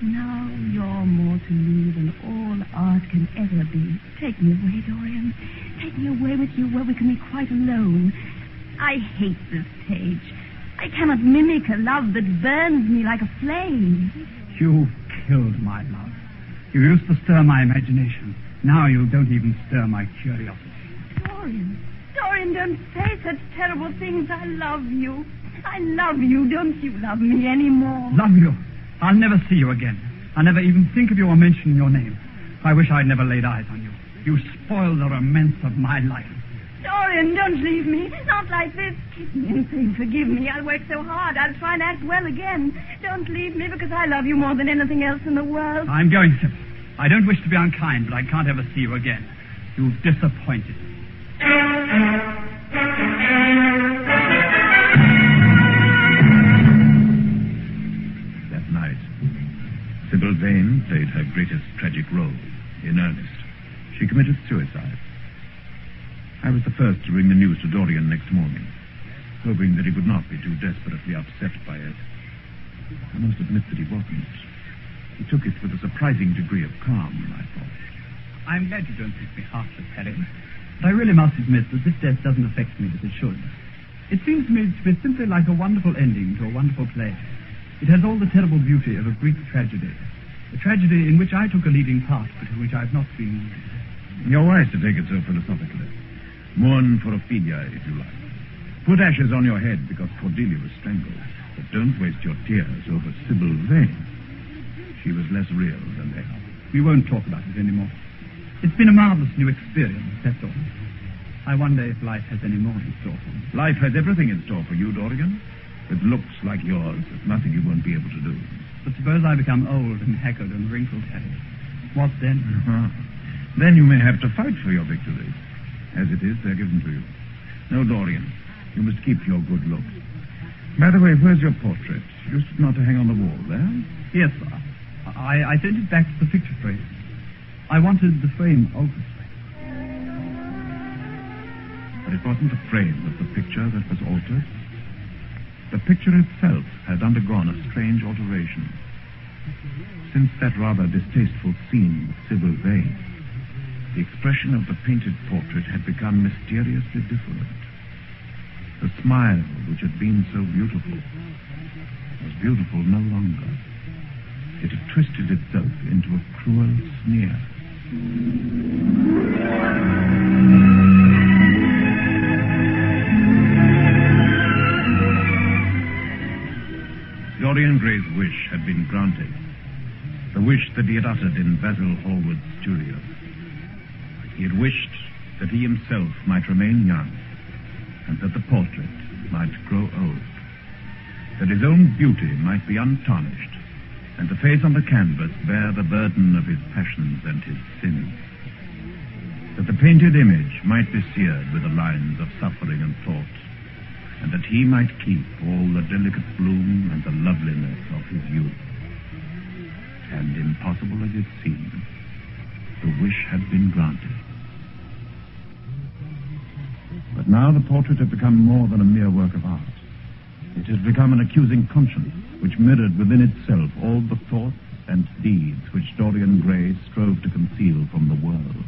Now you're more to me than all art can ever be. Take me away, Dorian. Take me away with you where we can be quite alone. I hate this stage. I cannot mimic a love that burns me like a flame. You killed my love. You used to stir my imagination. Now you don't even stir my curiosity. Dorian, Dorian, don't say such terrible things. I love you. I love you. Don't you love me anymore? Love you. I'll never see you again. I'll never even think of you or mention your name. I wish I'd never laid eyes on you. You spoiled the romance of my life. Dorian, don't leave me. It's not like this. Kiss me and say forgive me. I'll work so hard. I'll try and act well again. Don't leave me because I love you more than anything else in the world. I'm going, Sybil. I don't wish to be unkind, but I can't ever see you again. You've disappointed me. That night, Sybil Vane played her greatest tragic role, in earnest. She committed suicide. I was the first to bring the news to Dorian next morning, hoping that he would not be too desperately upset by it. I must admit that he wasn't. He took it with a surprising degree of calm, I thought. I'm glad you don't think me heartless, Harry. But I really must admit that this death doesn't affect me as it should. It seems to me to be simply like a wonderful ending to a wonderful play. It has all the terrible beauty of a Greek tragedy. A tragedy in which I took a leading part, but in which I've not been. You're wise to take it so philosophically. Mourn for Ophelia, if you like. Put ashes on your head because Cordelia was strangled. But don't waste your tears over Sybil Vane. She was less real than they are. We won't talk about it anymore. It's been a marvelous new experience, that's all. I wonder if life has any more in store for me. Life has everything in store for you, Dorian. With looks like yours, there's nothing you won't be able to do. But suppose I become old and haggard and wrinkled, Harry. What then? Uh-huh. <laughs> Then you may have to fight for your victories. As it is, they're given to you. No, Dorian, you must keep your good looks. By the way, where's your portrait? You Used not to hang on the wall there? Yes, sir. I, I sent it back to the picture frame. I wanted the frame altered. But it wasn't the frame of the picture that was altered. The picture itself had undergone a strange alteration. Since that rather distasteful scene with Sybil Vane, the expression of the painted portrait had become mysteriously different. The smile, which had been so beautiful, was beautiful no longer. It had twisted itself into a cruel sneer. Dorian Gray's wish had been granted. The wish that he had uttered in Basil Hallward's studio. He had wished that he himself might remain young and that the portrait might grow old. That his own beauty might be untarnished and the face on the canvas bear the burden of his passions and his sins. That the painted image might be seared with the lines of suffering and thought and that he might keep all the delicate bloom and the loveliness of his youth. And impossible as it seemed, the wish had been granted. But now the portrait had become more than a mere work of art. It had become an accusing conscience, which mirrored within itself all the thoughts and deeds which Dorian Gray strove to conceal from the world.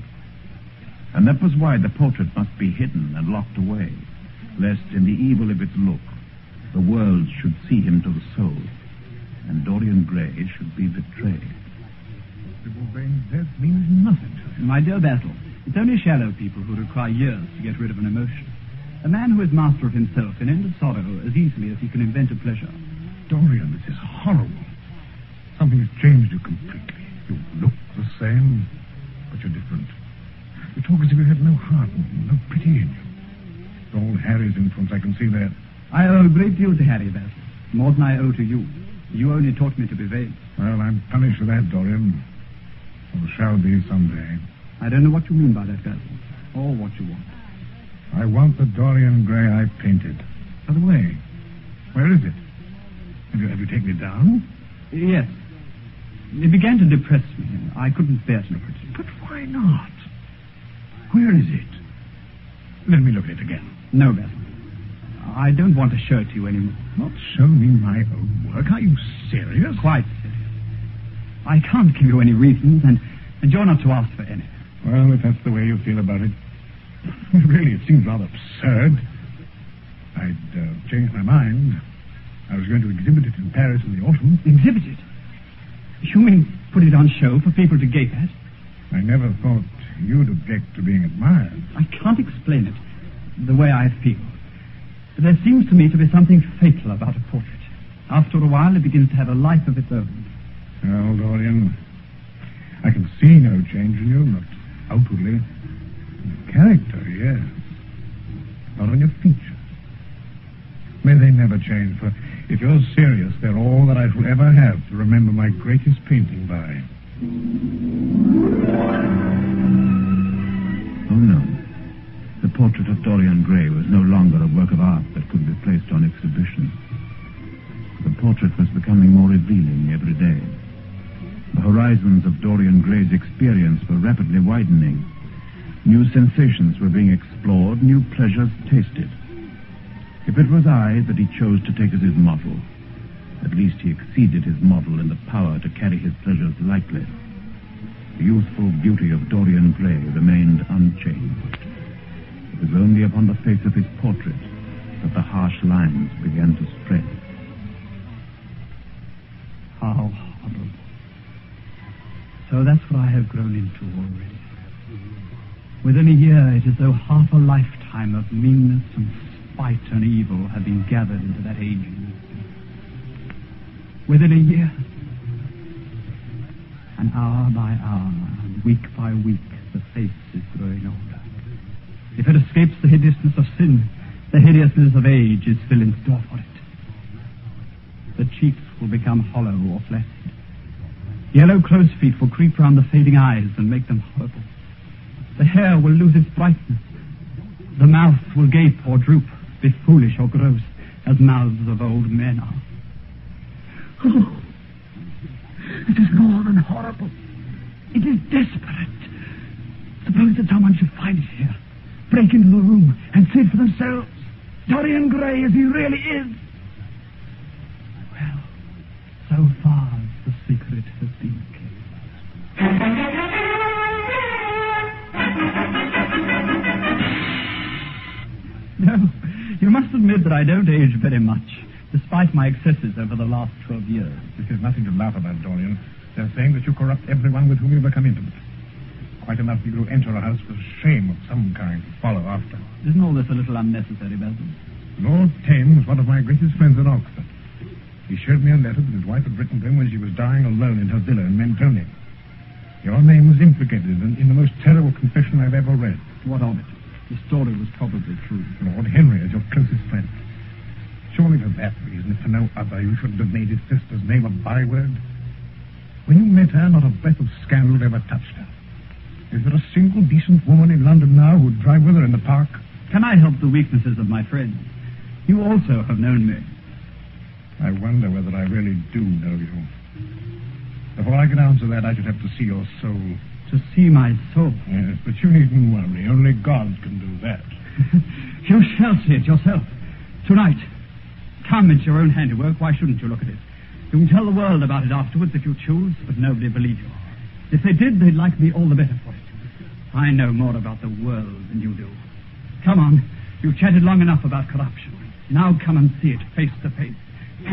And that was why the portrait must be hidden and locked away lest in the evil of its look, the world should see him to the soul, and Dorian Gray should be betrayed. Sybil Vane's death means nothing to him. My dear Basil, it's only shallow people who require years to get rid of an emotion. A man who is master of himself can end a sorrow as easily as he can invent a pleasure. Dorian, this is horrible. Something has changed you completely. You look the same, but you're different. You talk as if you had no heart and no pity in you. It's all Harry's influence, I can see that. I owe a great deal to Harry, Basil. More than I owe to you. You only taught me to be vain. Well, I'm punished for that, Dorian. Or shall be someday. I don't know what you mean by that, Basil, or what you want. I want the Dorian Gray I painted. By the way, where is it? Have you, have you taken it down? Yes. It began to depress me. I couldn't bear to look at it. But why not? Where is it? Let me look at it again. No, Basil. I don't want to show it to you anymore. Not show me my own work? Are you serious? Quite serious. I can't give you any reasons, and, and you're not to ask for any. Well, if that's the way you feel about <laughs> it. really, it seems rather absurd. I'd uh, changed my mind. I was going to exhibit it in Paris in the autumn. Exhibit it? You mean put it on show for people to gape at? I never thought you'd object to being admired. I can't explain it the way I feel. But There seems to me to be something fatal about a portrait. After a while, it begins to have a life of its own. Well, Dorian, I can see no change in you, not outwardly. In character, yes. Not on your features. May they never change, for if you're serious, they're all that I shall ever have to remember my greatest painting by. Oh, no. The portrait of Dorian Gray was no longer a work of art that could be placed on exhibition. The portrait was becoming more revealing every day. The horizons of Dorian Gray's experience were rapidly widening. New sensations were being explored, new pleasures tasted. If it was I that he chose to take as his model, at least he exceeded his model in the power to carry his pleasures lightly. The youthful beauty of Dorian Gray remained unchanged. It was only upon the face of his portrait that the harsh lines began to spread. How horrible. So that's what I have grown into already. Within a year, it is as though half a lifetime of meanness and spite and evil have been gathered into that age. Within a year, and hour by hour, and week by week, the face is growing older. If it escapes the hideousness of sin, the hideousness of age is still in store for it. The cheeks will become hollow or flaccid. Yellow crow's feet will creep round the fading eyes and make them horrible. The hair will lose its brightness. The mouth will gape or droop, be foolish or gross, as mouths of old men are. Oh, it is more than horrible. It is desperate. Suppose that someone should find it here, break into the room, and see for themselves. Dorian Gray as he really is. Well, so far has been. No, you must admit that I don't age very much, despite my excesses over the last 12 years. This is nothing to laugh about, Dorian. They're saying that you corrupt everyone with whom you become intimate. Quite enough for you enter a house with shame of some kind to follow after. Isn't all this a little unnecessary, Basil? Lord Tame was one of my greatest friends in Oxford. He showed me a letter that his wife had written to him when she was dying alone in her villa in Mentone. Your name was implicated in, in the most terrible confession I've ever read. What of it? The story was probably true. Lord Henry is your closest friend. Surely for that reason, if for no other, you shouldn't have made his sister's name a byword. When you met her, not a breath of scandal ever touched her. Is there a single decent woman in London now who'd drive with her in the park? Can I help the weaknesses of my friends? You also have known me. I wonder whether I really do know you. Before I can answer that, I should have to see your soul. To see my soul? Yes, but you needn't worry. Only God can do that. <laughs> you shall see it yourself. Tonight. Come, it's your own handiwork. Why shouldn't you look at it? You can tell the world about it afterwards if you choose, but nobody believe you. If they did, they'd like me all the better for it. I know more about the world than you do. Come on. You've chatted long enough about corruption. Now come and see it face to face. You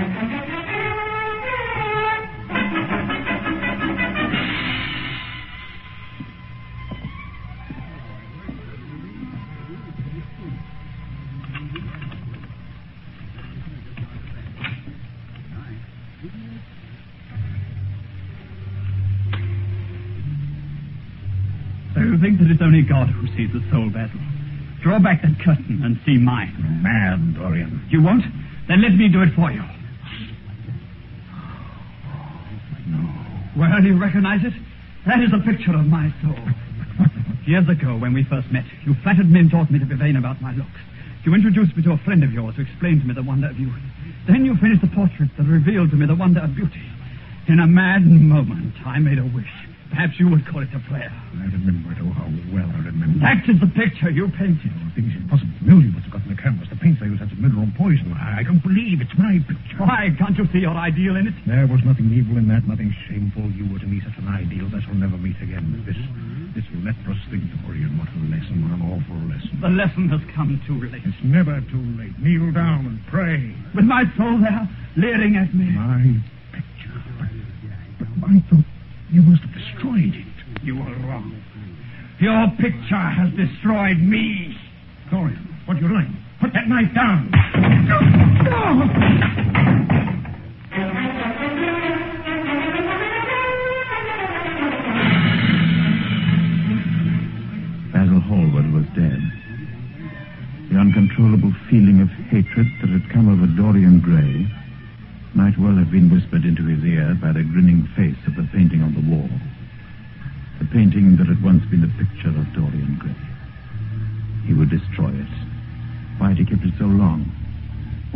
think that it's only God who sees the soul, Basil? Draw back that curtain and see mine. Mad, Dorian. You won't? Then let me do it for you. No. Well, you recognize it? That is a picture of my soul. <laughs> Years ago, when we first met, you flattered me and taught me to be vain about my looks. You introduced me to a friend of yours who explained to me the wonder of youth. Then you finished the portrait that revealed to me the wonder of beauty. In a mad moment, I made a wish. Perhaps you would call it a prayer. I remember it. Oh, how well I remember. That is the picture you painted. Oh, things impossible. Mildew must have gotten the canvas. The paint they used had some mineral poison. I, I don't believe it's my picture. Why, can't you see your ideal in it? There was nothing evil in that, nothing shameful. You were to me such an ideal that shall never meet again. This, this leprous thing, Dorian. What a lesson, what an awful lesson. The lesson has come too late. It's never too late. Kneel down and pray. With my soul there, leering at me. My picture. But, but I thought you must have destroyed it. You are wrong. Your picture has destroyed me. Dorian, what are you doing? Put that knife down. Basil Hallward was dead. The uncontrollable feeling of hatred that had come over Dorian Gray might well have been whispered into his ear by the grinning face of the painting on the wall. The painting that had once been the picture of Dorian Gray. He would destroy it. Why had he kept it so long?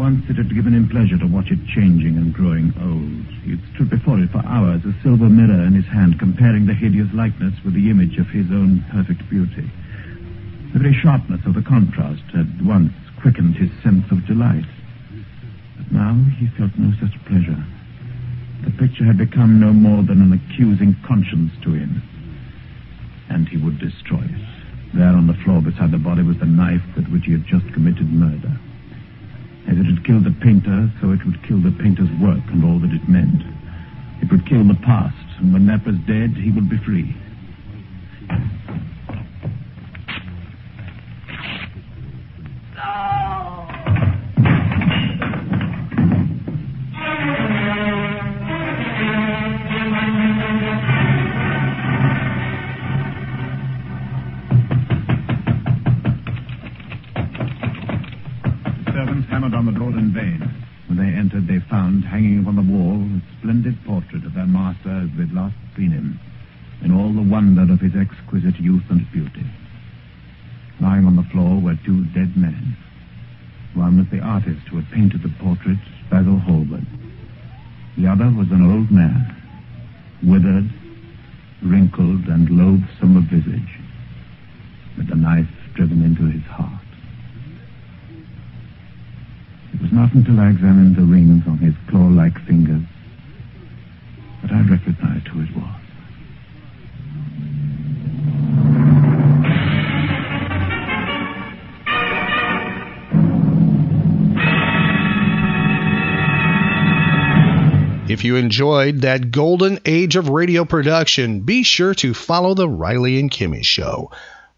Once it had given him pleasure to watch it changing and growing old. He had stood before it for hours, a silver mirror in his hand, comparing the hideous likeness with the image of his own perfect beauty. The very sharpness of the contrast had once quickened his sense of delight. Now he felt no such pleasure. The picture had become no more than an accusing conscience to him. And he would destroy it. There on the floor beside the body was the knife with which he had just committed murder. As it had killed the painter, so it would kill the painter's work and all that it meant. It would kill the past, and when that was dead, he would be free. Hanging upon the wall a splendid portrait of their master as they'd last seen him, in all the wonder of his exquisite youth and beauty. Lying on the floor were two dead men. One was the artist who had painted the portrait, Basil Hallward. The other was an old man, withered, wrinkled, and loathsome of visage, with a knife driven into his heart. It was not until I examined the rings on his claw-like fingers that I recognized who it was. If you enjoyed that golden age of radio production, be sure to follow The Riley and Kimmy Show.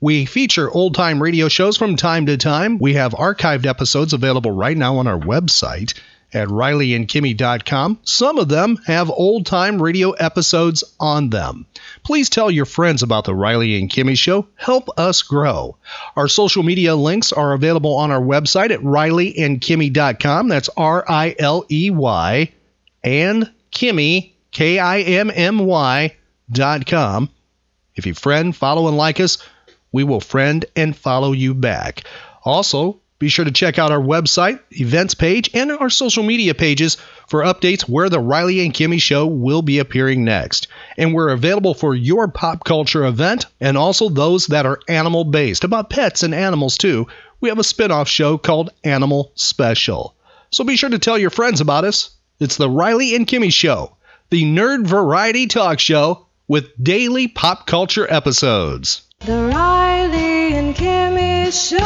We feature old time radio shows from time to time. We have archived episodes available right now on our website at rileyandkimmy.com. Some of them have old time radio episodes on them. Please tell your friends about the Riley and Kimmy Show. Help us grow. Our social media links are available on our website at rileyandkimmy.com. That's R I L E Y and Kimmy, K I M M Y dot com. If you friend, follow, and like us, we will friend and follow you back. Also, be sure to check out our website, events page, and our social media pages for updates where the Riley and Kimmy show will be appearing next. And we're available for your pop culture event and also those that are animal based, about pets and animals too. We have a spin off show called Animal Special. So be sure to tell your friends about us. It's the Riley and Kimmy Show, the nerd variety talk show with daily pop culture episodes. The Riley and Kimmy Show.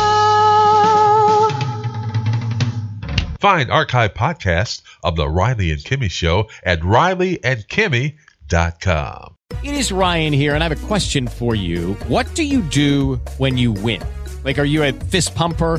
Find archive podcasts of The Riley and Kimmy Show at rileyandkimmy.com. It is Ryan here, and I have a question for you. What do you do when you win? Like, are you a fist pumper?